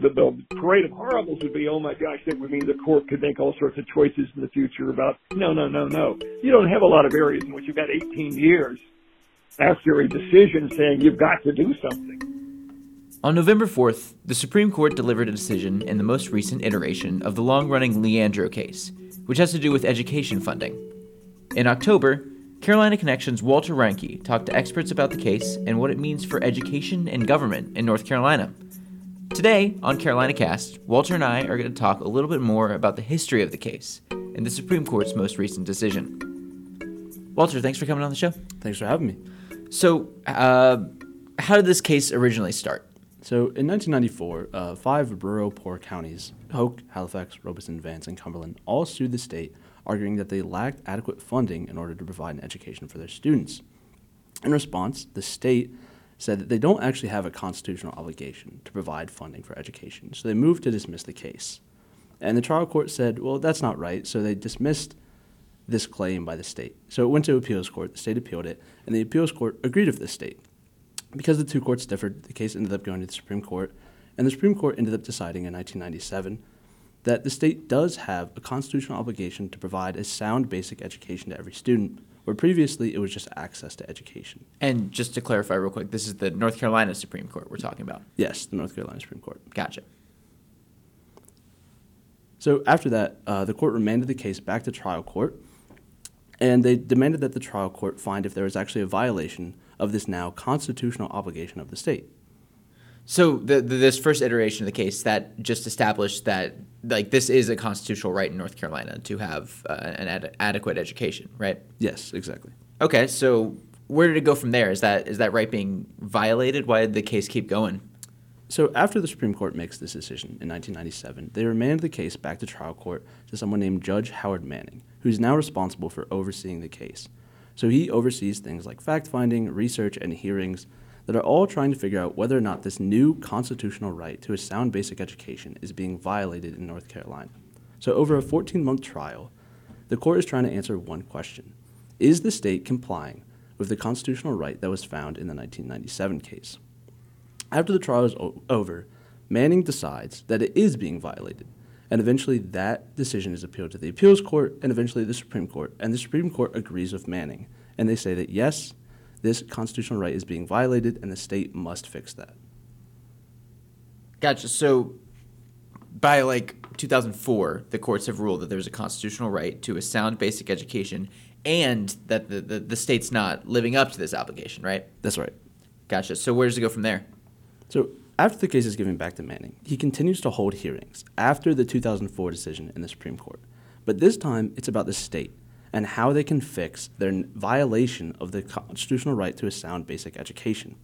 the, the parade of horribles would be, oh my gosh, that would mean the court could make all sorts of choices in the future about, no, no, no, no. You don't have a lot of areas in which you've got 18 years after a decision saying you've got to do something. On November 4th, the Supreme Court delivered a decision in the most recent iteration of the long running Leandro case, which has to do with education funding. In October, Carolina Connection's Walter Reinke talked to experts about the case and what it means for education and government in North Carolina. Today, on Carolina Cast, Walter and I are going to talk a little bit more about the history of the case and the Supreme Court's most recent decision. Walter, thanks for coming on the show. Thanks for having me. So, uh, how did this case originally start? So, in 1994, uh, five rural poor counties, Hoke, Halifax, Robeson, Vance, and Cumberland, all sued the state, arguing that they lacked adequate funding in order to provide an education for their students. In response, the state said that they don't actually have a constitutional obligation to provide funding for education, so they moved to dismiss the case. And the trial court said, well, that's not right, so they dismissed this claim by the state. So it went to appeals court, the state appealed it, and the appeals court agreed with the state. Because the two courts differed, the case ended up going to the Supreme Court, and the Supreme Court ended up deciding in 1997 that the state does have a constitutional obligation to provide a sound basic education to every student, where previously it was just access to education. And just to clarify real quick, this is the North Carolina Supreme Court we're talking about. Yes, the North Carolina Supreme Court. Gotcha. So after that, uh, the court remanded the case back to trial court, and they demanded that the trial court find if there was actually a violation of this now constitutional obligation of the state. So the, the, this first iteration of the case that just established that like this is a constitutional right in North Carolina to have uh, an ad- adequate education, right? Yes, exactly. Okay, so where did it go from there? Is that is that right being violated? Why did the case keep going? So after the Supreme Court makes this decision in 1997, they remanded the case back to trial court to someone named Judge Howard Manning, who's now responsible for overseeing the case. So he oversees things like fact finding, research, and hearings that are all trying to figure out whether or not this new constitutional right to a sound basic education is being violated in North Carolina. So, over a 14 month trial, the court is trying to answer one question Is the state complying with the constitutional right that was found in the 1997 case? After the trial is o- over, Manning decides that it is being violated, and eventually that decision is appealed to the appeals court and eventually the Supreme Court, and the Supreme Court agrees with Manning, and they say that yes, this constitutional right is being violated, and the state must fix that. Gotcha. So by like 2004, the courts have ruled that there's a constitutional right to a sound basic education and that the, the, the state's not living up to this obligation, right? That's right. Gotcha. So where does it go from there? So after the case is given back to Manning, he continues to hold hearings after the 2004 decision in the Supreme Court. But this time, it's about the state and how they can fix their violation of the constitutional right to a sound basic education.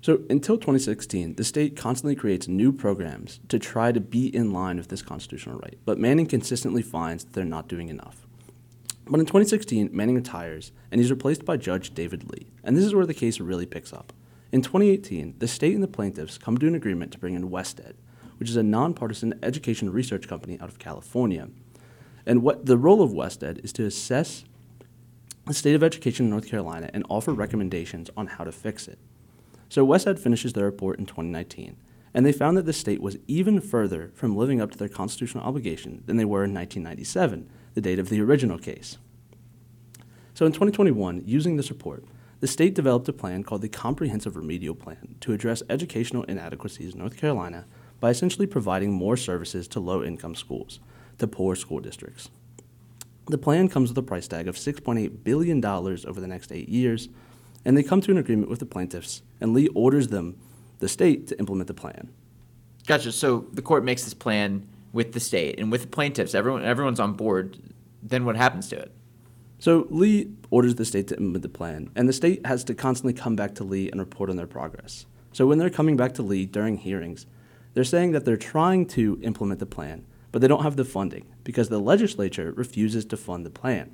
So until 2016, the state constantly creates new programs to try to be in line with this constitutional right, but Manning consistently finds that they're not doing enough. But in 2016, Manning retires and he's replaced by Judge David Lee, and this is where the case really picks up. In 2018, the state and the plaintiffs come to an agreement to bring in WestEd, which is a nonpartisan education research company out of California. And what the role of WestEd is to assess the state of education in North Carolina and offer recommendations on how to fix it. So WestEd finishes their report in 2019, and they found that the state was even further from living up to their constitutional obligation than they were in 1997, the date of the original case. So in 2021, using this report, the state developed a plan called the Comprehensive Remedial Plan to address educational inadequacies in North Carolina by essentially providing more services to low income schools, to poor school districts. The plan comes with a price tag of $6.8 billion over the next eight years, and they come to an agreement with the plaintiffs, and Lee orders them, the state, to implement the plan. Gotcha. So the court makes this plan with the state and with the plaintiffs. Everyone, everyone's on board. Then what happens to it? So Lee orders the state to implement the plan, and the state has to constantly come back to Lee and report on their progress. So when they're coming back to Lee during hearings, they're saying that they're trying to implement the plan, but they don't have the funding because the legislature refuses to fund the plan.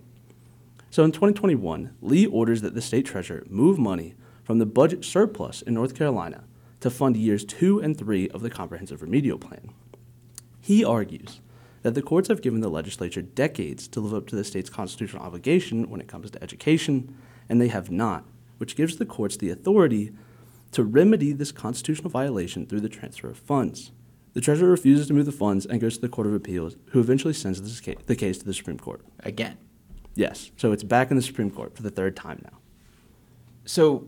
So in 2021, Lee orders that the state treasurer move money from the budget surplus in North Carolina to fund years two and three of the comprehensive remedial plan. He argues that the courts have given the legislature decades to live up to the state's constitutional obligation when it comes to education, and they have not, which gives the courts the authority to remedy this constitutional violation through the transfer of funds. The Treasurer refuses to move the funds and goes to the Court of Appeals, who eventually sends this ca- the case to the Supreme Court. Again. Yes, so it's back in the Supreme Court for the third time now. So,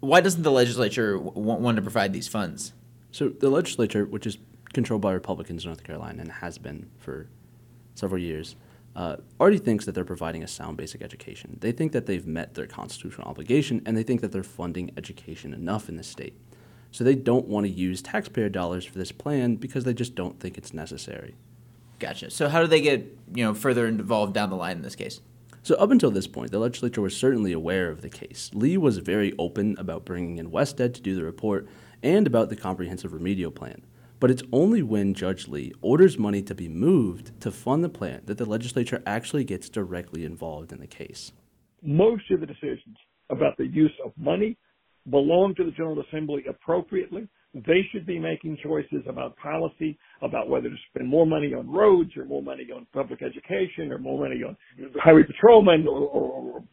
why doesn't the legislature w- want to provide these funds? So the legislature, which is controlled by Republicans in North Carolina and has been for several years, uh, already thinks that they're providing a sound basic education. They think that they've met their constitutional obligation and they think that they're funding education enough in the state. So they don't want to use taxpayer dollars for this plan because they just don't think it's necessary. Gotcha. So, how do they get you know further involved down the line in this case? So up until this point, the legislature was certainly aware of the case. Lee was very open about bringing in WestEd to do the report and about the comprehensive remedial plan. But it's only when Judge Lee orders money to be moved to fund the plan that the legislature actually gets directly involved in the case. Most of the decisions about the use of money belong to the General Assembly appropriately. They should be making choices about policy, about whether to spend more money on roads or more money on public education or more money on highway patrolmen or, or,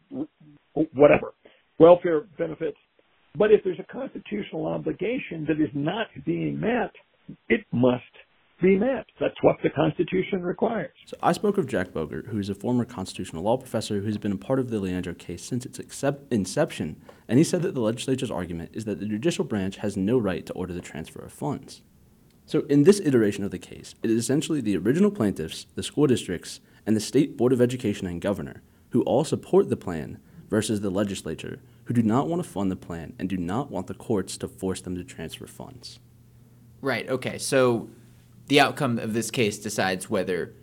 or whatever, welfare benefits. But if there's a constitutional obligation that is not being met, it must be met. That's what the Constitution requires. So I spoke with Jack Boger, who is a former constitutional law professor who's been a part of the Leandro case since its accept- inception, and he said that the legislature's argument is that the judicial branch has no right to order the transfer of funds. So in this iteration of the case, it is essentially the original plaintiffs, the school districts, and the state board of education and governor who all support the plan versus the legislature who do not want to fund the plan and do not want the courts to force them to transfer funds. Right. Okay. So the outcome of this case decides whether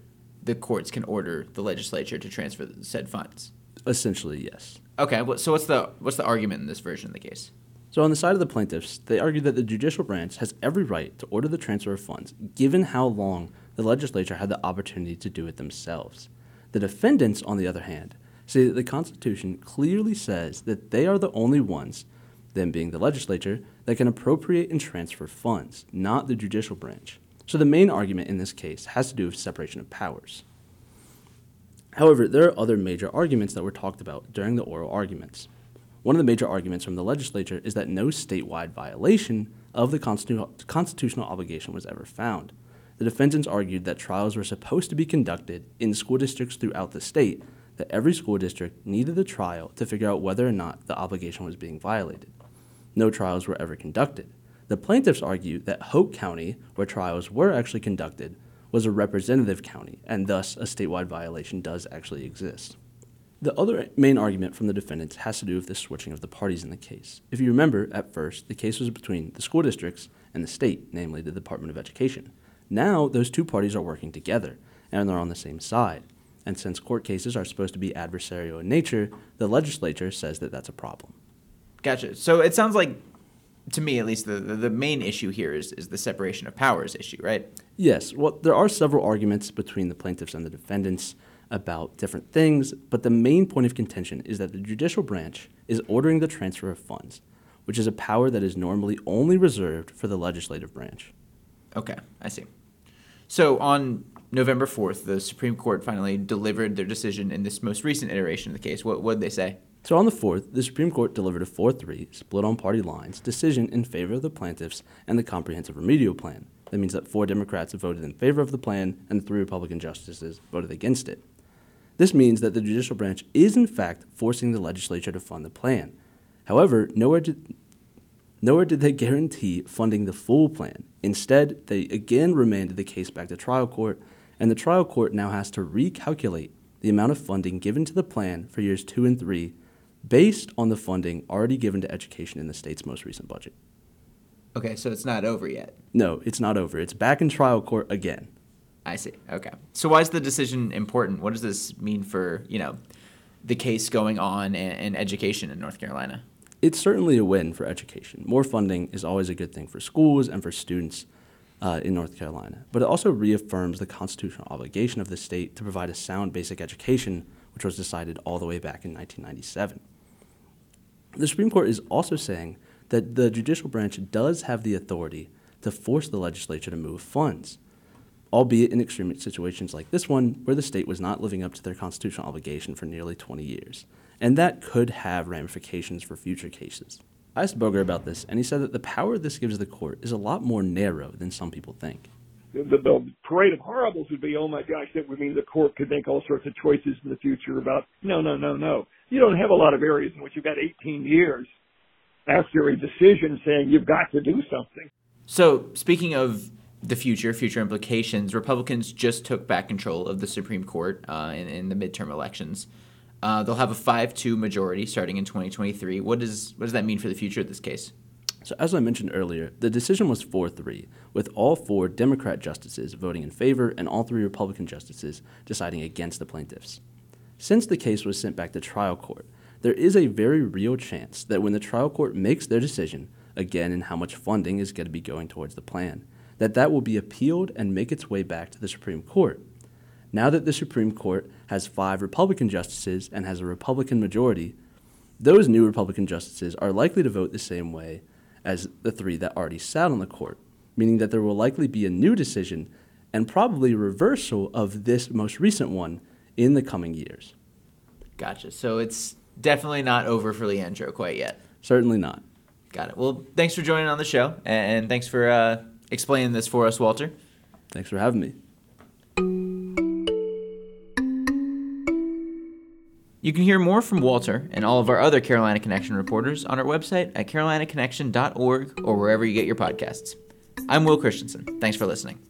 the courts can order the legislature to transfer said funds. Essentially, yes. Okay. So what's the what's the argument in this version of the case? So on the side of the plaintiffs, they argue that the judicial branch has every right to order the transfer of funds, given how long the legislature had the opportunity to do it themselves. The defendants, on the other hand, say that the Constitution clearly says that they are the only ones, them being the legislature, that can appropriate and transfer funds, not the judicial branch. So the main argument in this case has to do with separation of powers. However, there are other major arguments that were talked about during the oral arguments. One of the major arguments from the legislature is that no statewide violation of the constitu- constitutional obligation was ever found. The defendants argued that trials were supposed to be conducted in school districts throughout the state, that every school district needed a trial to figure out whether or not the obligation was being violated. No trials were ever conducted. The plaintiffs argue that Hoke County, where trials were actually conducted, was a representative county, and thus a statewide violation does actually exist. The other main argument from the defendants has to do with the switching of the parties in the case. If you remember, at first, the case was between the school districts and the state, namely the Department of Education. Now, those two parties are working together, and they're on the same side. And since court cases are supposed to be adversarial in nature, the legislature says that that's a problem. Gotcha. So it sounds like, to me at least, the, the, the main issue here is, is the separation of powers issue, right? Yes, well, there are several arguments between the plaintiffs and the defendants about different things, but the main point of contention is that the judicial branch is ordering the transfer of funds, which is a power that is normally only reserved for the legislative branch. Okay, I see. So on November 4th, the Supreme Court finally delivered their decision in this most recent iteration of the case. What did they say? So on the 4th, the Supreme Court delivered a 4 3, split on party lines, decision in favor of the plaintiffs and the comprehensive remedial plan. That means that four Democrats voted in favor of the plan and three Republican justices voted against it. This means that the judicial branch is, in fact, forcing the legislature to fund the plan. However, nowhere did, nowhere did they guarantee funding the full plan. Instead, they again remanded the case back to trial court, and the trial court now has to recalculate the amount of funding given to the plan for years two and three based on the funding already given to education in the state's most recent budget. Okay, so it's not over yet. No, it's not over. It's back in trial court again. I see. Okay. So why is the decision important? What does this mean for, you know, the case going on and, and education in North Carolina? It's certainly a win for education. More funding is always a good thing for schools and for students uh, in North Carolina. But it also reaffirms the constitutional obligation of the state to provide a sound basic education, which was decided all the way back in 1997. The Supreme Court is also saying that the judicial branch does have the authority to force the legislature to move funds, albeit in extreme situations like this one, where the state was not living up to their constitutional obligation for nearly 20 years. And that could have ramifications for future cases. I asked Boger about this, and he said that the power this gives the court is a lot more narrow than some people think. The, the parade of horribles would be, oh my gosh, that would mean the court could make all sorts of choices in the future about, no, no, no, no. You don't have a lot of areas in which you've got 18 years after a decision saying you've got to do something. So, speaking of the future, future implications, Republicans just took back control of the Supreme Court uh, in, in, the midterm elections. Uh, they'll have a 5 2 majority starting in 2023. What, is, what does that mean for the future of this case? So, as I mentioned earlier, the decision was 4 3, with all four Democrat justices voting in favor and all three Republican justices deciding against the plaintiffs. Since the case was sent back to trial court, there is a very real chance that when the trial court makes their decision, again in how much funding is going to be going towards the plan, that that will be appealed and make its way back to the Supreme Court. Now that the Supreme Court has five Republican justices and has a Republican majority, those new Republican justices are likely to vote the same way as the three that already sat on the court, meaning that there will likely be a new decision and probably a reversal of this most recent one in the coming years. Gotcha. So it's definitely not over for Leandro quite yet. Certainly not. Got it. Well, thanks for joining on the show, and thanks for uh, explaining this for us, Walter. Thanks for having me. You can hear more from Walter and all of our other Carolina Connection reporters on our website at carolinaconnection.org or wherever you get your podcasts. I'm Will Christensen. Thanks for listening.